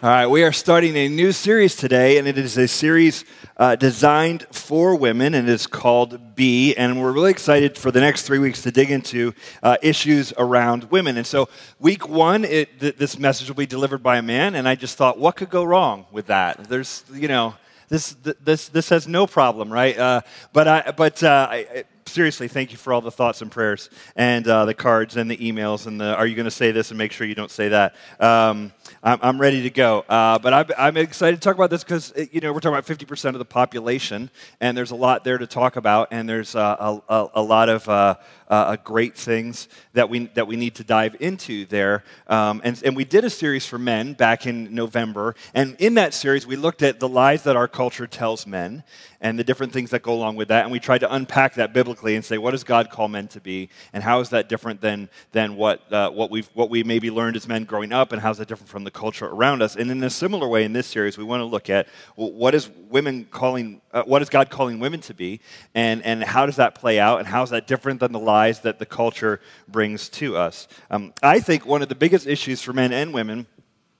All right, we are starting a new series today, and it is a series uh, designed for women, and it's called Be. And we're really excited for the next three weeks to dig into uh, issues around women. And so, week one, it, th- this message will be delivered by a man, and I just thought, what could go wrong with that? There's, you know, this, this, this has no problem, right? Uh, but I, but uh, I, seriously, thank you for all the thoughts and prayers and uh, the cards and the emails and the are you going to say this and make sure you don't say that. Um, I'm, ready to go. Uh, but I'm, excited to talk about this because, you know, we're talking about 50% of the population, and there's a lot there to talk about, and there's uh, a, a, a, lot of uh, uh, great things that we, that we need to dive into there. Um, and, and we did a series for men back in November, and in that series, we looked at the lies that our culture tells men and the different things that go along with that, and we tried to unpack that biblically and say, what does God call men to be, and how is that different than, than what, uh, what, we've, what we maybe learned as men growing up, and how is that different from the culture around us? And in a similar way, in this series, we want to look at well, what is women calling, uh, what is God calling women to be, and, and how does that play out, and how is that different than the lies that the culture brings to us? Um, I think one of the biggest issues for men and women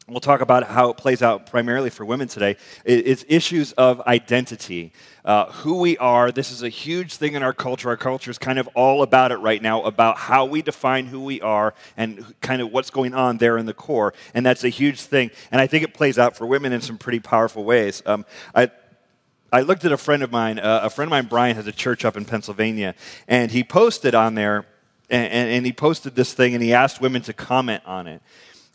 we'll talk about how it plays out primarily for women today. Is issues of identity. Uh, who we are this is a huge thing in our culture. Our culture is kind of all about it right now about how we define who we are and kind of what's going on there in the core and that's a huge thing. And i think it plays out for women in some pretty powerful ways. Um, I, I looked at a friend of mine uh, a friend of mine brian has a church up in pennsylvania and he posted on there and, and he posted this thing and he asked women to comment on it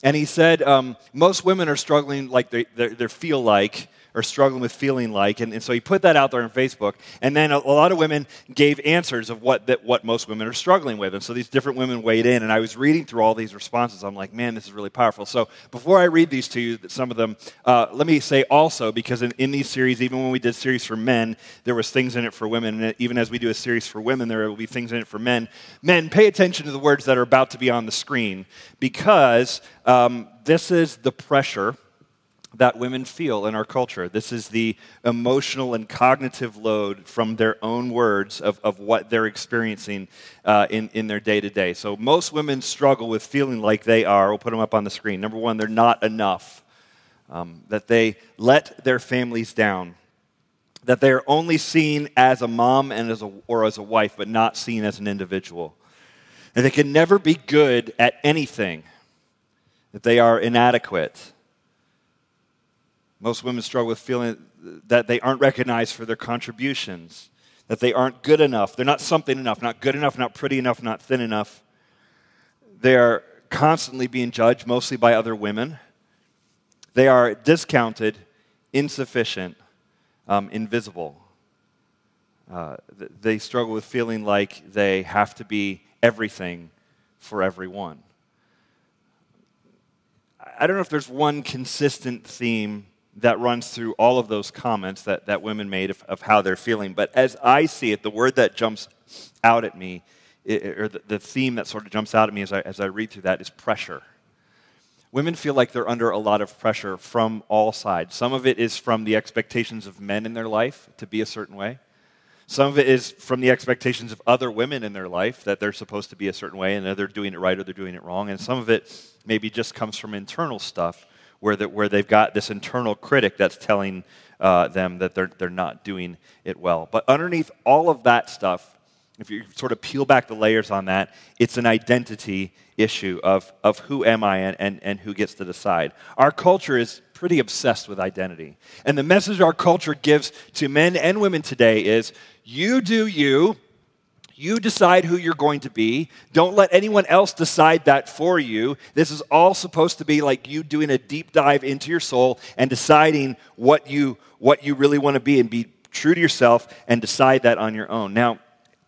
and he said, um, most women are struggling like they, they, they feel like are struggling with feeling like. And, and, so he put that out there on Facebook. And then a, a, lot of women gave answers of what, that, what most women are struggling with. And so these different women weighed in. And I was reading through all these responses. I'm like, man, this is really powerful. So before I read these to you, some of them, uh, let me say also, because in, in, these series, even when we did series for men, there was things in it for women. And even as we do a series for women, there will be things in it for men. Men, pay attention to the words that are about to be on the screen because um, this is the pressure that women feel in our culture. This is the emotional and cognitive load from their own words of, of what they're experiencing uh, in, in their day to day. So, most women struggle with feeling like they are, we'll put them up on the screen. Number one, they're not enough, um, that they let their families down. That they're only seen as a mom and as a, or as a wife, but not seen as an individual. And they can never be good at anything that they are inadequate. Most women struggle with feeling that they aren't recognized for their contributions, that they aren't good enough. They're not something enough, not good enough, not pretty enough, not thin enough. They are constantly being judged, mostly by other women. They are discounted, insufficient, um, invisible. Uh, they struggle with feeling like they have to be everything for everyone. I don't know if there's one consistent theme that runs through all of those comments that, that women made of, of how they're feeling. But as I see it, the word that jumps out at me, or the, the theme that sort of jumps out at me as I, as I read through that, is pressure. Women feel like they're under a lot of pressure from all sides. Some of it is from the expectations of men in their life to be a certain way. Some of it is from the expectations of other women in their life that they're supposed to be a certain way and they're doing it right or they're doing it wrong. And some of it maybe just comes from internal stuff where, the, where they've got this internal critic that's telling uh, them that they're, they're not doing it well. But underneath all of that stuff, if you sort of peel back the layers on that, it's an identity issue of, of who am I and, and, and who gets to decide. Our culture is pretty obsessed with identity. And the message our culture gives to men and women today is you do you, you decide who you're going to be. Don't let anyone else decide that for you. This is all supposed to be like you doing a deep dive into your soul and deciding what you, what you really want to be and be true to yourself and decide that on your own. Now,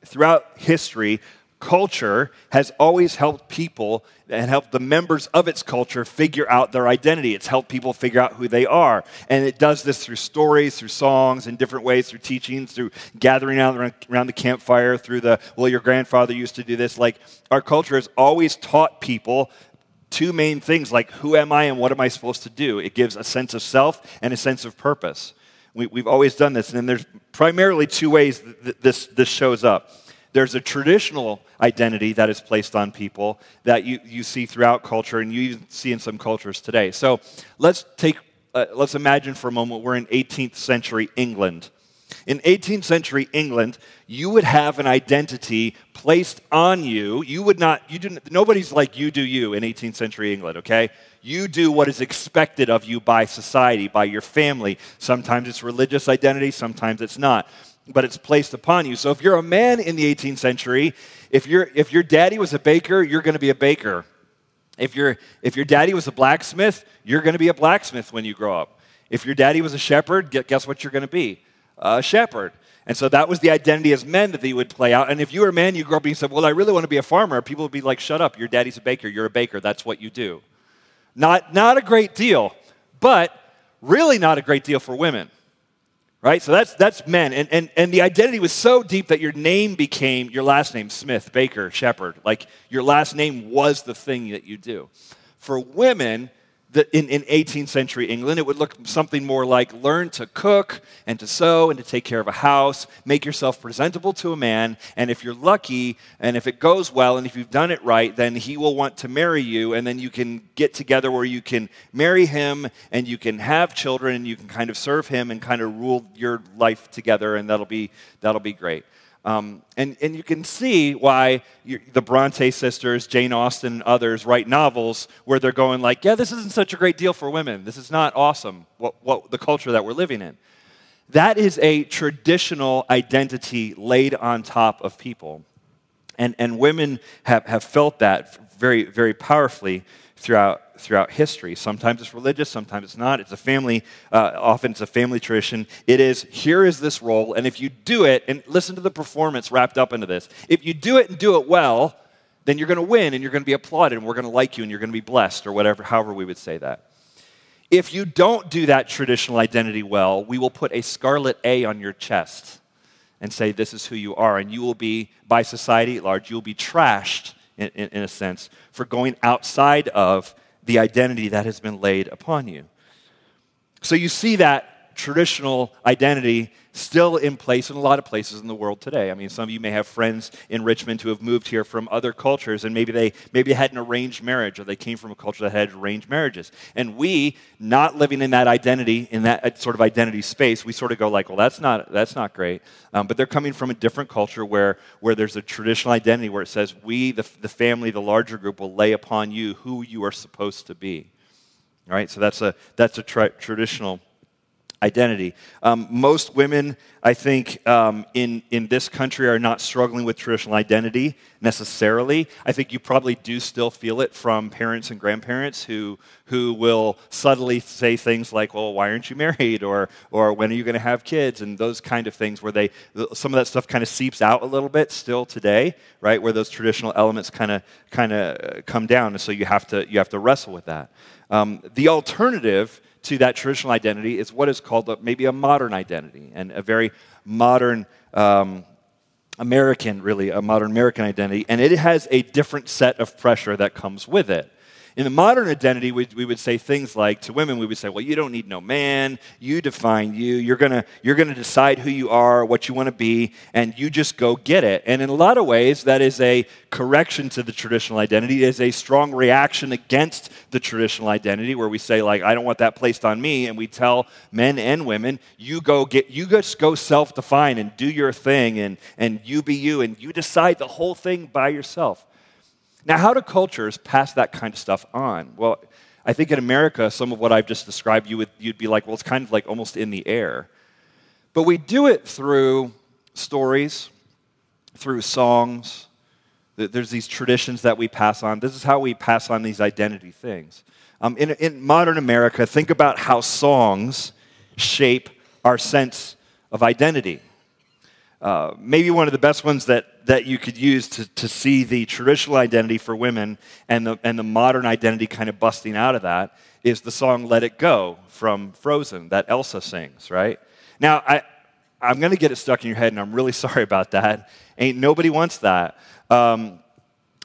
throughout history, culture has always helped people and helped the members of its culture figure out their identity. It's helped people figure out who they are. And it does this through stories, through songs, in different ways, through teachings, through gathering out around the campfire, through the, well, your grandfather used to do this. Like, our culture has always taught people two main things like, who am I and what am I supposed to do? It gives a sense of self and a sense of purpose. We, have always done this. And there's primarily two ways that this, this shows up there's a traditional identity that is placed on people that you, you see throughout culture and you even see in some cultures today. So let's take, uh, let's imagine for a moment we're in 18th century England. In 18th century England, you would have an identity placed on you. You would not, you do, nobody's like you do you in 18th century England, okay? You do what is expected of you by society, by your family. Sometimes it's religious identity, sometimes it's not, but it's placed upon you. So if you're a man in the 18th century, if, you if your daddy was a baker, you're going to be a baker. If, you if your daddy was a blacksmith, you're going to be a blacksmith when you grow up. If your daddy was a shepherd, guess what you're going to be? A shepherd. And so that was the identity as men that they would play out. And if you were a man, you grew up and you said, Well, I really want to be a farmer, people would be like, Shut up, your daddy's a baker, you're a baker, that's what you do. Not, not a great deal, but really not a great deal for women. Right? So that's, that's men. And, and, and the identity was so deep that your name became your last name Smith, Baker, Shepherd. Like your last name was the thing that you do. For women, in, in 18th century England, it would look something more like learn to cook and to sew and to take care of a house, make yourself presentable to a man, and if you're lucky and if it goes well and if you've done it right, then he will want to marry you, and then you can get together where you can marry him and you can have children and you can kind of serve him and kind of rule your life together, and that'll be, that'll be great. Um, and, and you can see why the Bronte sisters, Jane Austen, and others write novels where they're going like, yeah, this isn't such a great deal for women. This is not awesome, what, what, the culture that we're living in. That is a traditional identity laid on top of people. And, and women have, have felt that very, very powerfully throughout, throughout history. Sometimes it's religious, sometimes it's not. It's a family, uh, often it's a family tradition. It is, here is this role, and if you do it, and listen to the performance wrapped up into this, if you do it and do it well, then you're going to win and you're going to be applauded and we're going to like you and you're going to be blessed or whatever, however we would say that. If you don't do that traditional identity well, we will put a scarlet A on your chest and say, This is who you are. And you will be, by society at large, you will be trashed in, in, in a sense, for going outside of the identity that has been laid upon you. So you see that traditional identity still in place in a lot of places in the world today. I mean, some of you may have friends in Richmond who have moved here from other cultures, and maybe they maybe had an arranged marriage, or they came from a culture that had arranged marriages. And we, not living in that identity, in that uh, sort of identity space, we sort of go like, well, that's not that's not great. Um, but they're coming from a different culture where where there's a traditional identity where it says we, the, the family, the larger group, will lay upon you who you are supposed to be. All right, so that's a that's a tra- traditional identity. Um, most women, I think, um, in, in this country are not struggling with traditional identity necessarily. I think you probably do still feel it from parents and grandparents who, who will subtly say things like, well, why aren't you married? Or, or when are you going to have kids? And those kind of things where they, some of that stuff kind of seeps out a little bit still today, right? Where those traditional elements kind of kind of come down. And so you have to, you have to wrestle with that. Um, the alternative to that traditional identity is what is called maybe a modern identity and a very modern um, American, really, a modern American identity. And it has a different set of pressure that comes with it. In the modern identity, we, we would say things like to women, we would say, well, you don't need no man. You define you. You're going you're going to decide who you are, what you want to be, and you just go get it. And in a lot of ways, that is a correction to the traditional identity. It is a strong reaction against the traditional identity where we say, like, I don't want that placed on me. And we tell men and women, you go get, you just go self define and do your thing and, and you be you and you decide the whole thing by yourself. Now, how do cultures pass that kind of stuff on? Well, I think in America, some of what I've just described, you would, you'd be like, well, it's kind of like almost in the air. But we do it through stories, through songs. There's these traditions that we pass on. This is how we pass on these identity things. Um, in, in modern America, think about how songs shape our sense of identity. Uh, maybe one of the best ones that that you could use to, to see the traditional identity for women and the, and the modern identity kind of busting out of that is the song Let It Go from Frozen that Elsa sings, right? Now, I, I'm going to get it stuck in your head, and I'm really sorry about that. Ain't nobody wants that. Um,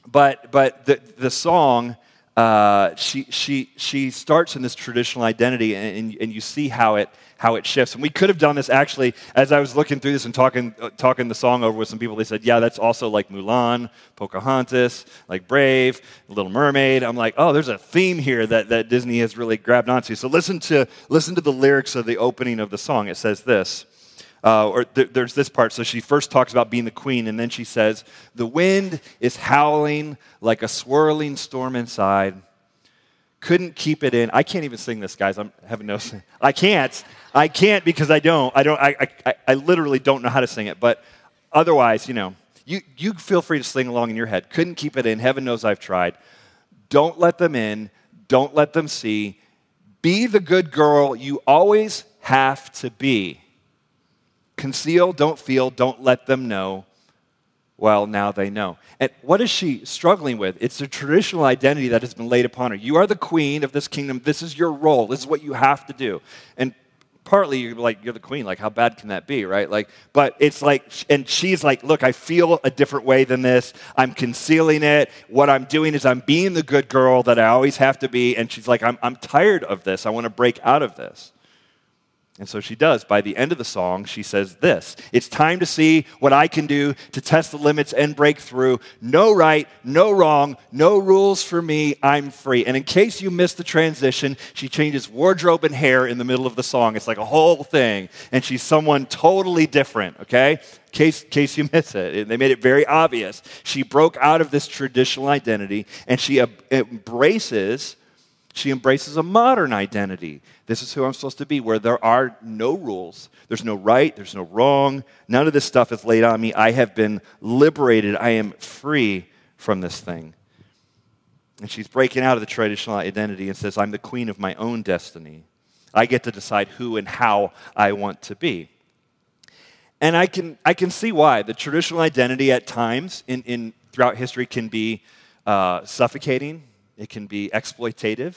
but but the, the song uh, she, she, she starts in this traditional identity, and, and, you see how it, how it shifts. And we could have done this actually, as I was looking through this and talking, uh, talking the song over with some people, they said, yeah, that's also like Mulan, Pocahontas, like Brave, Little Mermaid. I'm like, oh, there's a theme here that, that Disney has really grabbed onto. So listen to, listen to the lyrics of the opening of the song. It says this. Uh, or th- there's this part. So she first talks about being the queen, and then she says, The wind is howling like a swirling storm inside. Couldn't keep it in. I can't even sing this, guys. I'm having no. I can't. I can't because I don't. I don't. I, I, I literally don't know how to sing it. But otherwise, you know, you, you feel free to sing along in your head. Couldn't keep it in. Heaven knows I've tried. Don't let them in. Don't let them see. Be the good girl you always have to be. Conceal, don't feel, don't let them know. Well, now they know. And what is she struggling with? It's the traditional identity that has been laid upon her. You are the queen of this kingdom. This is your role. This is what you have to do. And partly you're like you're the queen like how bad can that be right like but it's like and she's like look i feel a different way than this i'm concealing it what i'm doing is i'm being the good girl that i always have to be and she's like i'm, I'm tired of this i want to break out of this and so she does. By the end of the song, she says this It's time to see what I can do to test the limits and break through. No right, no wrong, no rules for me. I'm free. And in case you missed the transition, she changes wardrobe and hair in the middle of the song. It's like a whole thing. And she's someone totally different, okay? Case, case you miss it. They made it very obvious. She broke out of this traditional identity and she embraces she embraces a modern identity. This is who I'm supposed to be, where there are no rules. There's no right, there's no wrong. None of this stuff is laid on me. I have been liberated. I am free from this thing. And she's breaking out of the traditional identity and says, I'm the queen of my own destiny. I get to decide who and how I want to be. And I can, I can see why. The traditional identity at times in, in, throughout history can be uh, suffocating, it can be exploitative.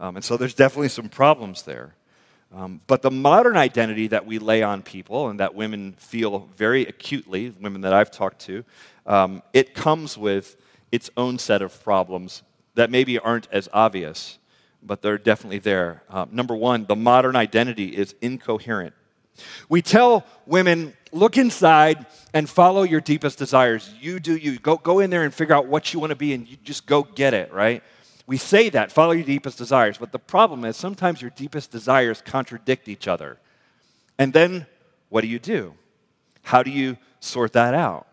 Um, and so there's definitely some problems there. Um, but the modern identity that we lay on people and that women feel very acutely, women that I've talked to, um, it comes with its own set of problems that maybe aren't as obvious, but they're definitely there. Uh, number one, the modern identity is incoherent. We tell women, look inside and follow your deepest desires. You do you. Go, go in there and figure out what you want to be and you just go get it, right? We say that, follow your deepest desires. But the problem is sometimes your deepest desires contradict each other. And then what do you do? How do you sort that out?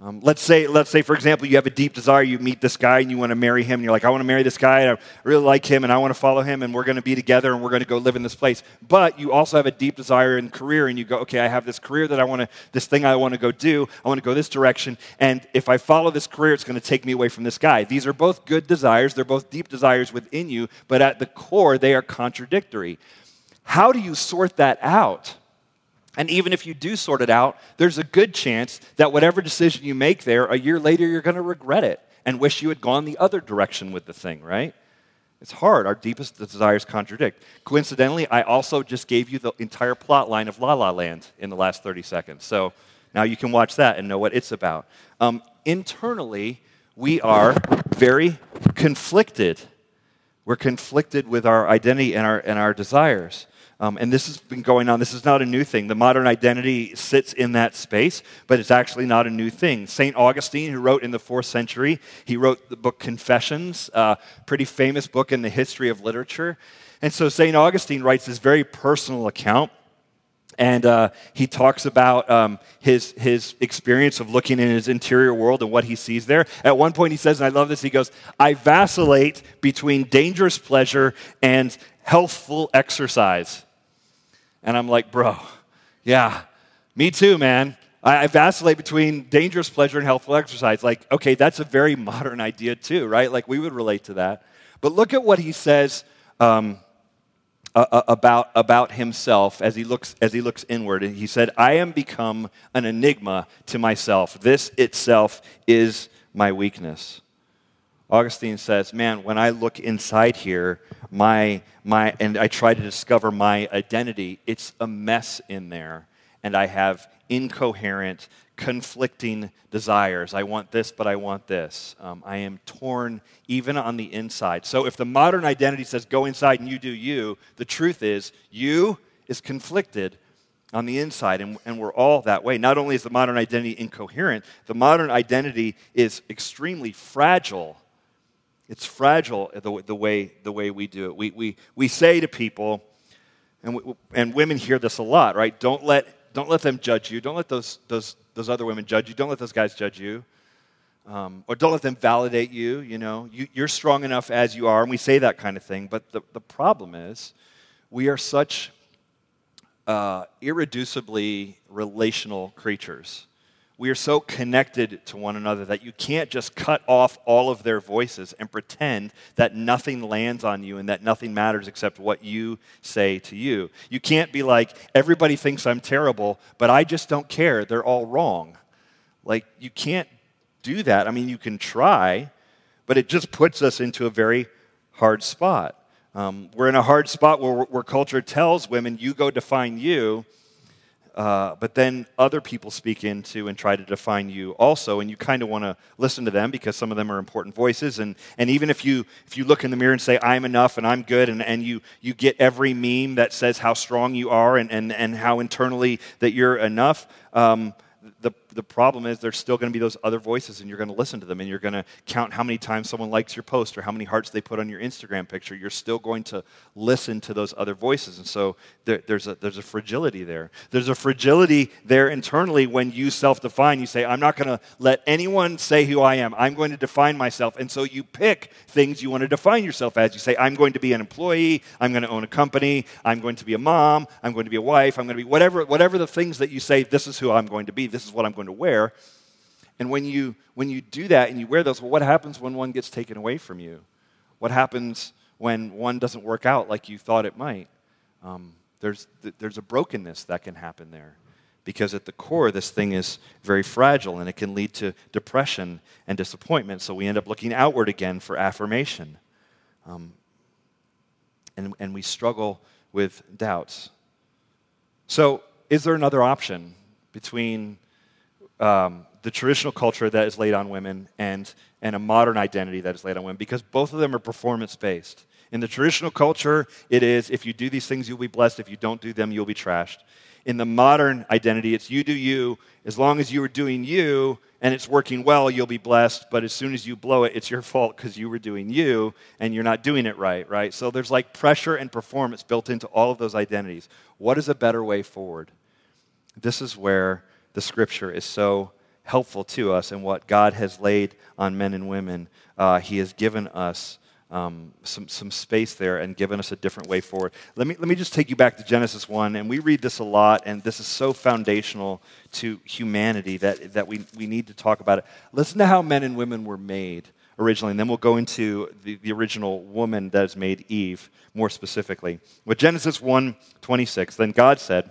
Um, let's say, let's say, for example, you have a deep desire. You meet this guy and you want to marry him. And you're like, I want to marry this guy. And I really like him, and I want to follow him, and we're going to be together, and we're going to go live in this place. But you also have a deep desire in career, and you go, okay, I have this career that I want to, this thing I want to go do. I want to go this direction, and if I follow this career, it's going to take me away from this guy. These are both good desires. They're both deep desires within you, but at the core, they are contradictory. How do you sort that out? And even if you do sort it out, there's a good chance that whatever decision you make there, a year later, you're going to regret it and wish you had gone the other direction with the thing, right? It's hard. Our deepest desires contradict. Coincidentally, I also just gave you the entire plot line of La La Land in the last 30 seconds. So now you can watch that and know what it's about. Um, internally, we are very conflicted. We're conflicted with our identity and our, and our desires. Um, and this has been going on. This is not a new thing. The modern identity sits in that space, but it's actually not a new thing. St. Augustine, who wrote in the fourth century, he wrote the book Confessions, a pretty famous book in the history of literature. And so St. Augustine writes this very personal account. And uh, he talks about um, his, his experience of looking in his interior world and what he sees there. At one point, he says, and I love this, he goes, I vacillate between dangerous pleasure and healthful exercise. And I'm like, bro, yeah, me too, man. I, I vacillate between dangerous pleasure and healthful exercise. Like, okay, that's a very modern idea too, right? Like, we would relate to that. But look at what he says um, uh, about, about himself as he, looks, as he looks inward. And he said, I am become an enigma to myself. This itself is my weakness. Augustine says, Man, when I look inside here, my, my, and I try to discover my identity, it's a mess in there. and I have incoherent, conflicting desires. I want this, but I want this. Um, I am torn even on the inside. So if the modern identity says go inside and you do you, the truth is you is conflicted on the inside, and, and we're all that way. Not only is the modern identity incoherent, the modern identity is extremely fragile. It's fragile the, the, way, the way we do it. We, we, we say to people, and, we, and women hear this a lot, right? Don't let, don't let them judge you. Don't let those, those, those other women judge you. Don't let those guys judge you. Um, or don't let them validate you. You know, you, you're strong enough as you are, and we say that kind of thing. But the, the problem is, we are such uh, irreducibly relational creatures. We are so connected to one another that you can't just cut off all of their voices and pretend that nothing lands on you and that nothing matters except what you say to you. You can't be like, everybody thinks I'm terrible, but I just don't care. They're all wrong. Like, you can't do that. I mean, you can try, but it just puts us into a very hard spot. Um, we're in a hard spot where, where, culture tells women, you go define you, uh, but then other people speak into and try to define you also, and you kind of want to listen to them because some of them are important voices. And, and even if you, if you look in the mirror and say, I'm enough and I'm good, and, and you, you get every meme that says how strong you are and, and, and how internally that you're enough, um, the, the problem is there's still going to be those other voices and you're going to listen to them and you're going to count how many times someone likes your post or how many hearts they put on your instagram picture. You're still going to listen to those other voices. And so there, there's, a, there's a fragility there. There's a fragility there internally when you self-define. You say i'm not going to let anyone say who i am. I'm going to define myself. And so you pick things you want to define yourself as. You say i'm going to be an employee. I'm going to own a company. I'm going to be a mom. I'm going to be a wife. I'm going to be whatever whatever the things that you say this is who i'm going to be. This is what i'm going to wear. And when you, when you do that and you wear those, well, what happens when one gets taken away from you? What happens when one doesn't work out like you thought it might? Um, there's, there's a brokenness that can happen there because at the core, this thing is very fragile and it can lead to depression and disappointment. So we end up looking outward again for affirmation. Um, and, and we struggle with doubts. So, is there another option between um, the traditional culture that is laid on women and, and a modern identity that is laid on women because both of them are performance based. In the traditional culture, it is if you do these things, you'll be blessed. If you don't do them, you'll be trashed. In the modern identity, it's you do you. As long as you are doing you and it's working well, you'll be blessed. But as soon as you blow it, it's your fault because you were doing you and you're not doing it right, right? So there's like pressure and performance built into all of those identities. What is a better way forward? This is where the scripture is so helpful to us and what God has laid on men and women. Uh, he has given us um, some, some space there and given us a different way forward. Let me, let me just take you back to Genesis 1, and we read this a lot, and this is so foundational to humanity that, that we, we need to talk about it. Listen to how men and women were made originally, and then we'll go into the, the original woman that is made Eve more specifically. With Genesis 1 26, then God said,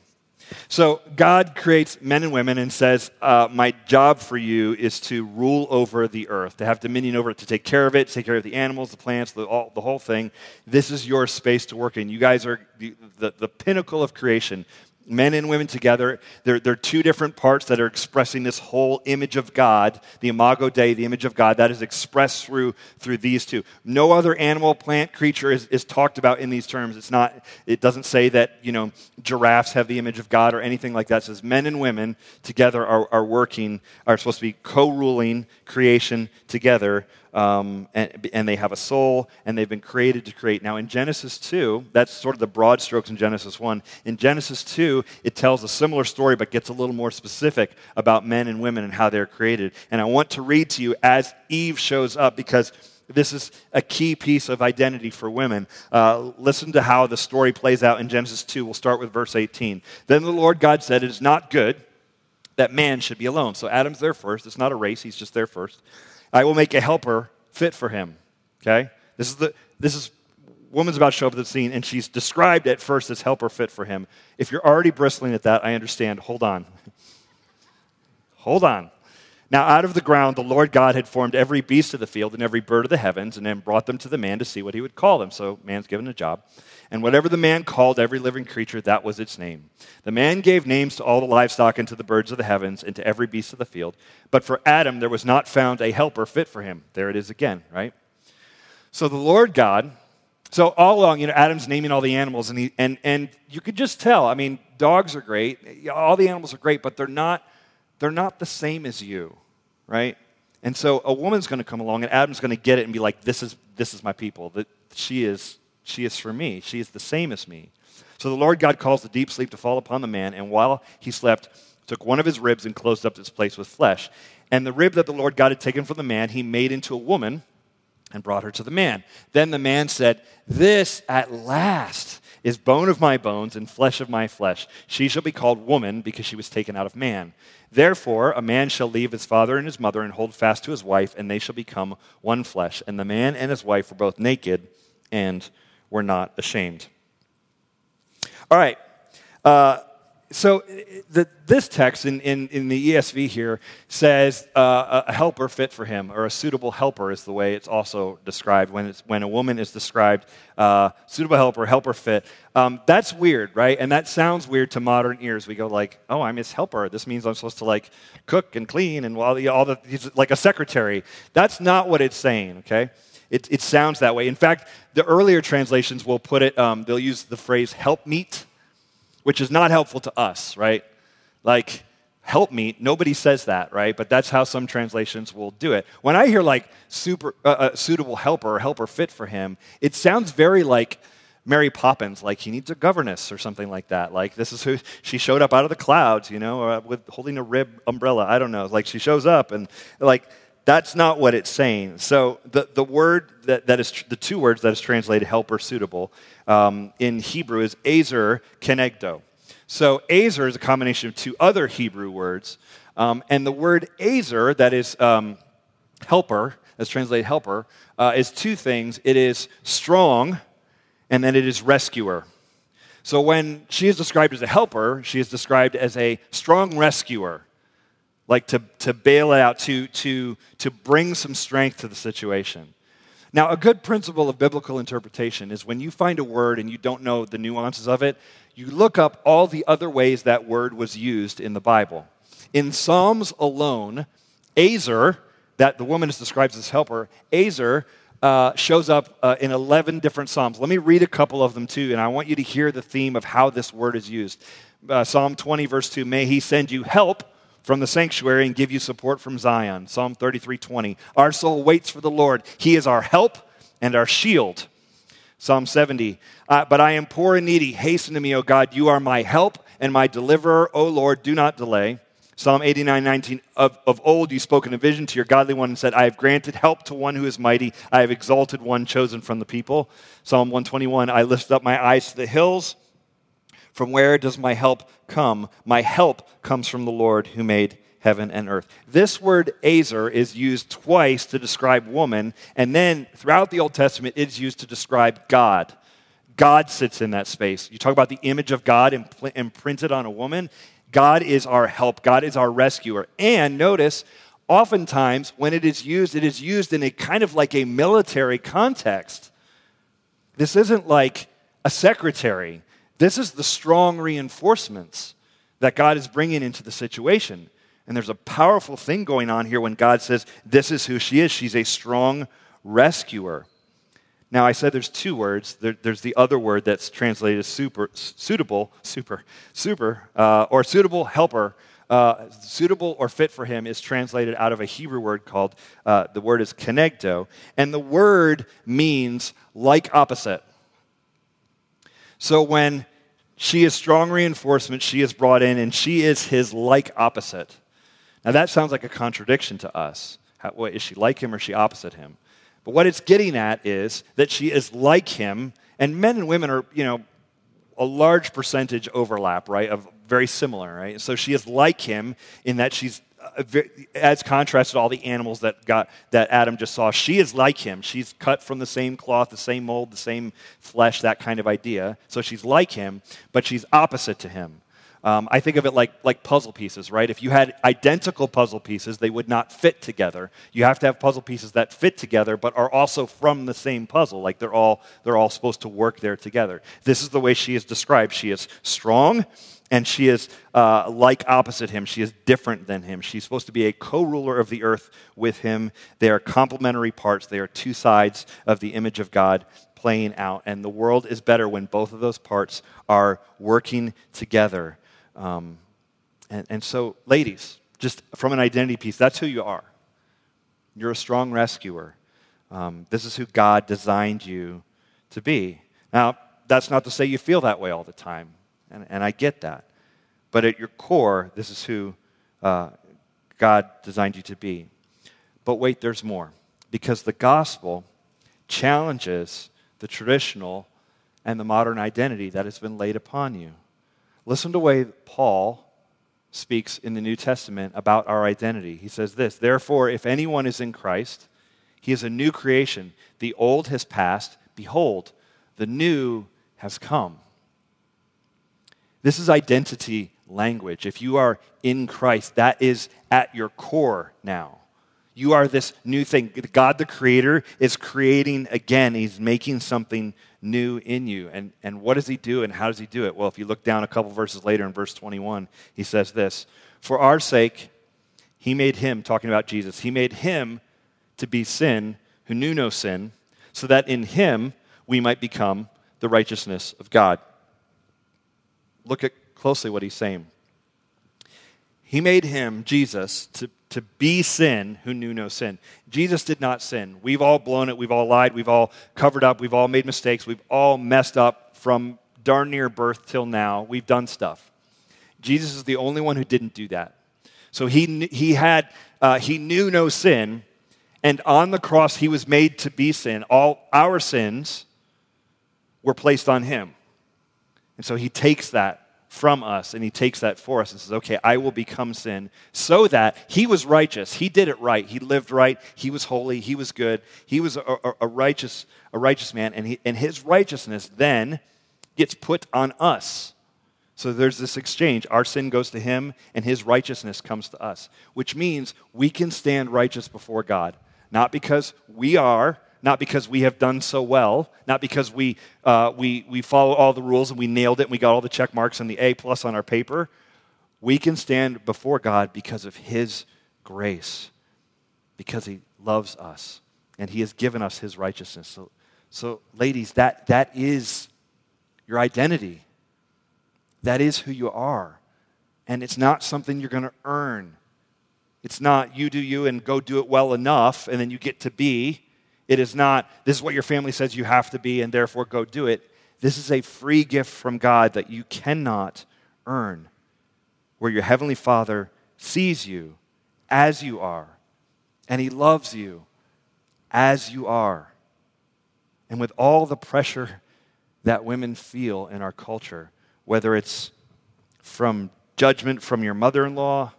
So God creates men and women and says, uh, My job for you is to rule over the earth, to have dominion over it, to take care of it, take care of the animals, the plants, the, all, the whole thing. This is your space to work in. You guys are the, the, the pinnacle of creation men and women together. They're, they're two different parts that are expressing this whole image of God, the imago Dei, the image of God, that is expressed through, through these two. No other animal, plant, creature is, is talked about in these terms. It's not, it doesn't say that, you know, giraffes have the image of God or anything like that. It says men and women together are, are working, are supposed to be co-ruling creation together um, and, and, they have a soul, and they've been created to create. Now, in Genesis 2, that's sort of the broad strokes in Genesis 1. In Genesis 2, it tells a similar story, but gets a little more specific about men and women and how they're created. And I want to read to you as Eve shows up because this is a key piece of identity for women. Uh, listen to how the story plays out in Genesis 2. We'll start with verse 18. Then the Lord God said, It is not good that man should be alone. So Adam's there first. It's not a race, he's just there first. I will make a helper fit for him. Okay? This is, the, this is woman's about to show up at the scene, and she's described at first as helper fit for him. If you're already bristling at that, I understand. Hold on. Hold on. Now, out of the ground, the Lord God had formed every beast of the field and every bird of the heavens, and then brought them to the man to see what he would call them. So, man's given a job. And whatever the man called every living creature, that was its name. The man gave names to all the livestock and to the birds of the heavens and to every beast of the field. But for Adam, there was not found a helper fit for him. There it is again, right? So, the Lord God, so all along, you know, Adam's naming all the animals, and, he, and, and you could just tell. I mean, dogs are great, all the animals are great, but they're not, they're not the same as you right? And so a woman's going to come along, and Adam's going to get it and be like, "This is this is my people. That she is she is for me. She is the same as me." So the Lord God caused the deep sleep to fall upon the man, and while he slept, took one of his ribs and closed up its place with flesh. And the rib that the Lord God had taken from the man, he made into a woman and brought her to the man. Then the man said, This at last is bone of my bones and flesh of my flesh. She shall be called woman because she was taken out of man. Therefore, a man shall leave his father and his mother and hold fast to his wife, and they shall become one flesh. And the man and his wife were both naked and were not ashamed. All right. Uh, so the, this text in, in, in, the ESV here says uh, a helper fit for him, or a suitable helper is the way it's also described when, it's, when a woman is described uh, suitable helper, helper fit. Um, that's weird, right? And that sounds weird to modern ears. We go like, oh, I'm his helper. This means I'm supposed to like cook and clean and all the, all the he's like a secretary. That's not what it's saying, okay? It, it sounds that way. In fact, the earlier translations will put it, um, they'll use the phrase help meet which is not helpful to us, right? Like, help me. Nobody says that, right? But that's how some translations will do it. When I hear like super uh, uh, suitable helper or helper fit for him, it sounds very like Mary Poppins, like he needs a governess or something like that. Like this is who she showed up out of the clouds, you know, uh, with holding a rib umbrella. I don't know. Like she shows up and like that's not what it's saying. So the, the word that, that is, the two words that is translated helper suitable um, in Hebrew is azer kenegdo. So azer is a combination of two other Hebrew words. Um, and the word azer, that is um, helper, as translated helper, uh, is two things. It is strong, and then it is rescuer. So when she is described as a helper, she is described as a strong rescuer like to, to bail it out, to, to, to bring some strength to the situation. Now, a good principle of biblical interpretation is when you find a word and you don't know the nuances of it, you look up all the other ways that word was used in the Bible. In Psalms alone, Azer, that the woman is described as helper, Azer uh, shows up uh, in 11 different Psalms. Let me read a couple of them too, and I want you to hear the theme of how this word is used. Uh, Psalm 20, verse 2 May he send you help from the sanctuary and give you support from Zion. Psalm 33:20. Our soul waits for the Lord. He is our help and our shield. Psalm 70. Uh, but I am poor and needy. Hasten to me, O God. You are my help and my deliverer. O Lord, do not delay. Psalm 89, 19. Of, of old you spoke in a vision to your godly one and said, I have granted help to one who is mighty. I have exalted one chosen from the people. Psalm 121. I lift up my eyes to the hills. From where does my help come? My help comes from the Lord who made heaven and earth. This word azer is used twice to describe woman, and then throughout the Old Testament, it's used to describe God. God sits in that space. You talk about the image of God imprinted on a woman. God is our help, God is our rescuer. And notice, oftentimes when it is used, it is used in a kind of like a military context. This isn't like a secretary this is the strong reinforcements that God is bringing into the situation. And there's a powerful thing going on here when God says, This is who she is. She's a strong rescuer. Now, I said there's two words. There, there's the other word that's translated as super, suitable, super, super, uh, or suitable helper. Uh, suitable or fit for him is translated out of a Hebrew word called, uh, the word is kenegdo. And the word means like opposite. So when she is strong reinforcement. She is brought in, and she is his like opposite. Now, that sounds like a contradiction to us. How, what, is she like him or is she opposite him? But what it's getting at is that she is like him, and men and women are, you know, a large percentage overlap, right? Of very similar, right? So she is like him in that she's as contrasted to all the animals that, got, that Adam just saw. She is like him. She's cut from the same cloth, the same mold, the same flesh, that kind of idea. So she's like him, but she's opposite to him. Um, I think of it like, like puzzle pieces, right? If you had identical puzzle pieces, they would not fit together. You have to have puzzle pieces that fit together, but are also from the same puzzle. Like they're all, they're all supposed to work there together. This is the way she is described. She is strong, and she is uh, like opposite him. She is different than him. She's supposed to be a co ruler of the earth with him. They are complementary parts, they are two sides of the image of God playing out. And the world is better when both of those parts are working together. Um, and, and so, ladies, just from an identity piece, that's who you are. You're a strong rescuer. Um, this is who God designed you to be. Now, that's not to say you feel that way all the time, and, and I get that. But at your core, this is who uh, God designed you to be. But wait, there's more. Because the gospel challenges the traditional and the modern identity that has been laid upon you. Listen to the way Paul speaks in the New Testament about our identity. He says this Therefore, if anyone is in Christ, he is a new creation. The old has passed. Behold, the new has come. This is identity language. If you are in Christ, that is at your core now. You are this new thing. God the Creator is creating again. He's making something new in you. And, and what does He do and how does He do it? Well, if you look down a couple verses later in verse 21, He says this For our sake, He made Him, talking about Jesus, He made Him to be sin who knew no sin, so that in Him we might become the righteousness of God. Look at closely what He's saying. He made Him, Jesus, to to be sin who knew no sin. Jesus did not sin. We've all blown it. We've all lied. We've all covered up. We've all made mistakes. We've all messed up from darn near birth till now. We've done stuff. Jesus is the only one who didn't do that. So he, he, had, uh, he knew no sin, and on the cross he was made to be sin. All our sins were placed on him. And so he takes that from us and he takes that for us and says, okay, I will become sin so that he was righteous. He did it right. He lived right. He was holy. He was good. He was a, a, a righteous, a righteous man. And, he, and his righteousness then gets put on us. So there's this exchange. Our sin goes to him and his righteousness comes to us, which means we can stand righteous before God. Not because we are, not because we have done so well, not because we, uh, we, we follow all the rules and we nailed it and we got all the check marks and the A plus on our paper. We can stand before God because of His grace, because He loves us and He has given us His righteousness. So, so ladies, that, that is your identity. That is who you are. And it's not something you're going to earn. It's not you do you and go do it well enough and then you get to be. It is not, this is what your family says you have to be, and therefore go do it. This is a free gift from God that you cannot earn, where your Heavenly Father sees you as you are, and He loves you as you are. And with all the pressure that women feel in our culture, whether it's from judgment from your mother in law,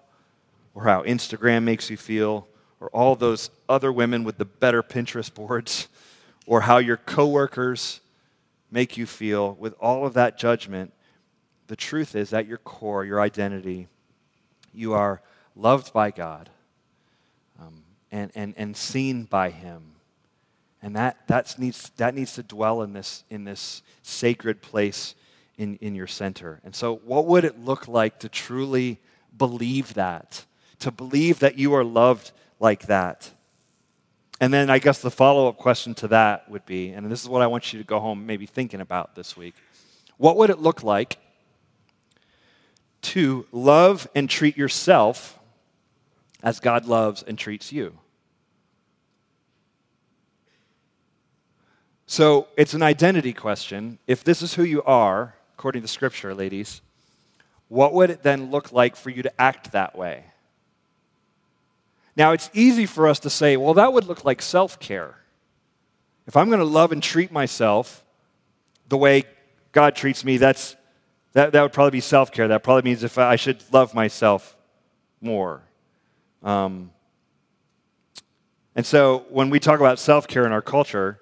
or how Instagram makes you feel, or all those other women with the better Pinterest boards, or how your coworkers make you feel, with all of that judgment, the truth is at your core, your identity, you are loved by God um, and, and, and seen by Him. And that, that, needs, that needs to dwell in this, in this sacred place in, in your center. And so, what would it look like to truly believe that? To believe that you are loved like that. And then I guess the follow up question to that would be, and this is what I want you to go home maybe thinking about this week what would it look like to love and treat yourself as God loves and treats you? So it's an identity question. If this is who you are, according to Scripture, ladies, what would it then look like for you to act that way? Now, it's easy for us to say, well, that would look like self care. If I'm going to love and treat myself the way God treats me, that's, that, that would probably be self care. That probably means if I should love myself more. Um, and so when we talk about self care in our culture,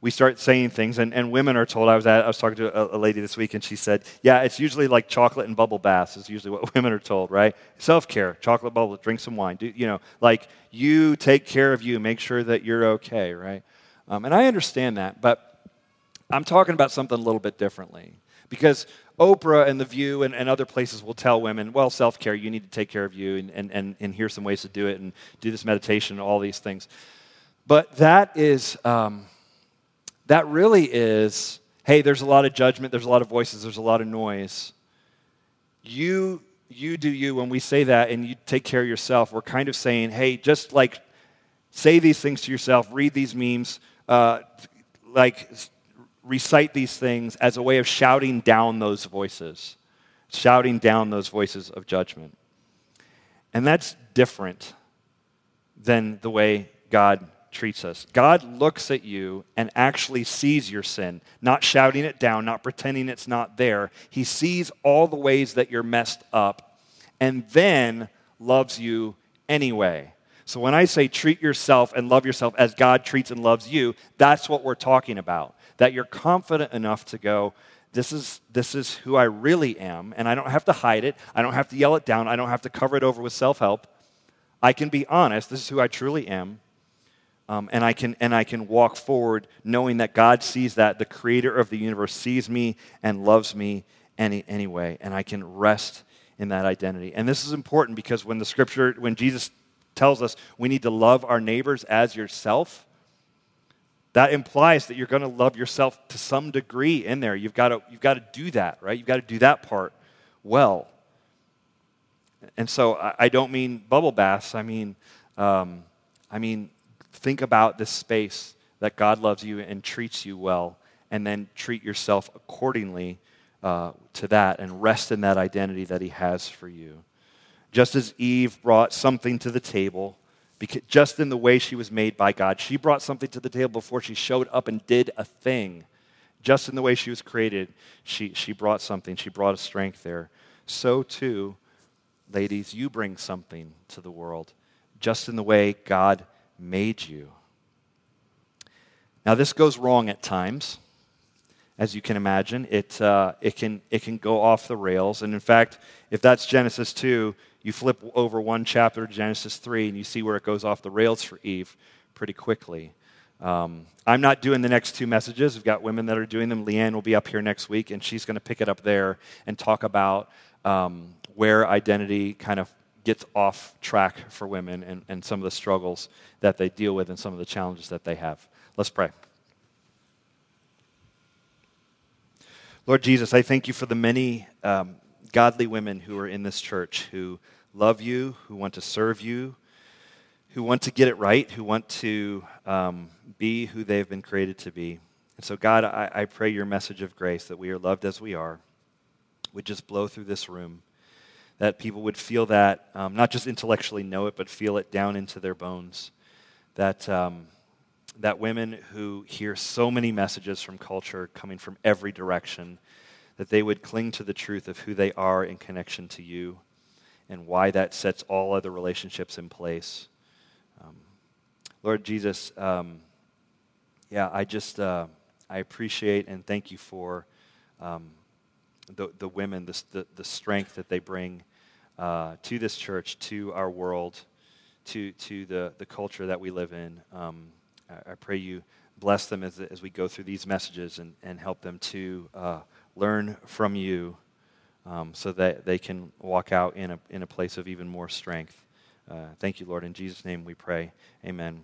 we start saying things, and, and women are told. I was, at, I was talking to a, a, lady this week, and she said, Yeah, it's usually like chocolate and bubble baths, is usually what women are told, right? Self care, chocolate bubble, drink some wine. Do, you know, like you take care of you, make sure that you're okay, right? Um, and I understand that, but I'm talking about something a little bit differently. Because Oprah and The View and, and other places will tell women, well, self care, you need to take care of you, and, and, and, and here's some ways to do it, and do this meditation, and all these things. But that is. Um, that really is hey, there's a lot of judgment, there's a lot of voices, there's a lot of noise. You, you do you when we say that and you take care of yourself. We're kind of saying, hey, just like say these things to yourself, read these memes, uh, like recite these things as a way of shouting down those voices, shouting down those voices of judgment. And that's different than the way God treats us. God looks at you and actually sees your sin, not shouting it down, not pretending it's not there. He sees all the ways that you're messed up and then loves you anyway. So when I say treat yourself and love yourself as God treats and loves you, that's what we're talking about. That you're confident enough to go, this is, this is who I really am, and I don't have to hide it. I don't have to yell it down. I don't have to cover it over with self help. I can be honest. This is who I truly am. Um, and, I can, and I can walk forward knowing that God sees that, the creator of the universe sees me and loves me any, anyway, and I can rest in that identity. And this is important because when the scripture, when Jesus tells us we need to love our neighbors as yourself, that implies that you're going to love yourself to some degree in there. You've got to, you've got to do that, right? You've got to do that part well. And so I, I don't mean bubble baths. I mean, um, I mean think about this space that God loves you and treats you well, and then treat yourself accordingly uh, to that and rest in that identity that He has for you. Just as Eve brought something to the table, just in the way she was made by God, she brought something to the table before she showed up and did a thing. Just in the way she was created, she, she brought something. She brought a strength there. So, too, ladies, you bring something to the world, just in the way God made you. Now, this goes wrong at times, as you can imagine. It, uh, it, can, it can go off the rails. And in fact, if that's Genesis 2, you flip over one chapter Genesis 3, and you see where it goes off the rails for Eve pretty quickly. Um, I'm not doing the next two messages. We've got women that are doing them. Leanne will be up here next week, and she's going to pick it up there and talk about um, where identity kind of gets off track for women and, and some of the struggles that they deal with and some of the challenges that they have. Let's pray. Lord Jesus, I thank you for the many um, godly women who are in this church who love you, who want to serve you, who want to get it right, who want to um, be who they've been created to be. And so, God, I, I pray your message of grace that we are loved as we are would just blow through this room that people would feel that, um, not just intellectually know it, but feel it down into their bones. That, um, that women who hear so many messages from culture coming from every direction, that they would cling to the truth of who they are in connection to you and why that sets all other relationships in place. Um, Lord Jesus, um, yeah, I just uh, I appreciate and thank you for um, the, the women, the, the, the strength that they bring uh, to this church, to our world, to, to the, the culture that we live in. Um, I, I, pray you bless them as, as we go through these messages and, and help them to uh, learn from you um, so that they can walk out in a, in a place of even more strength. Uh, thank you, Lord. In Jesus' name we pray. Amen.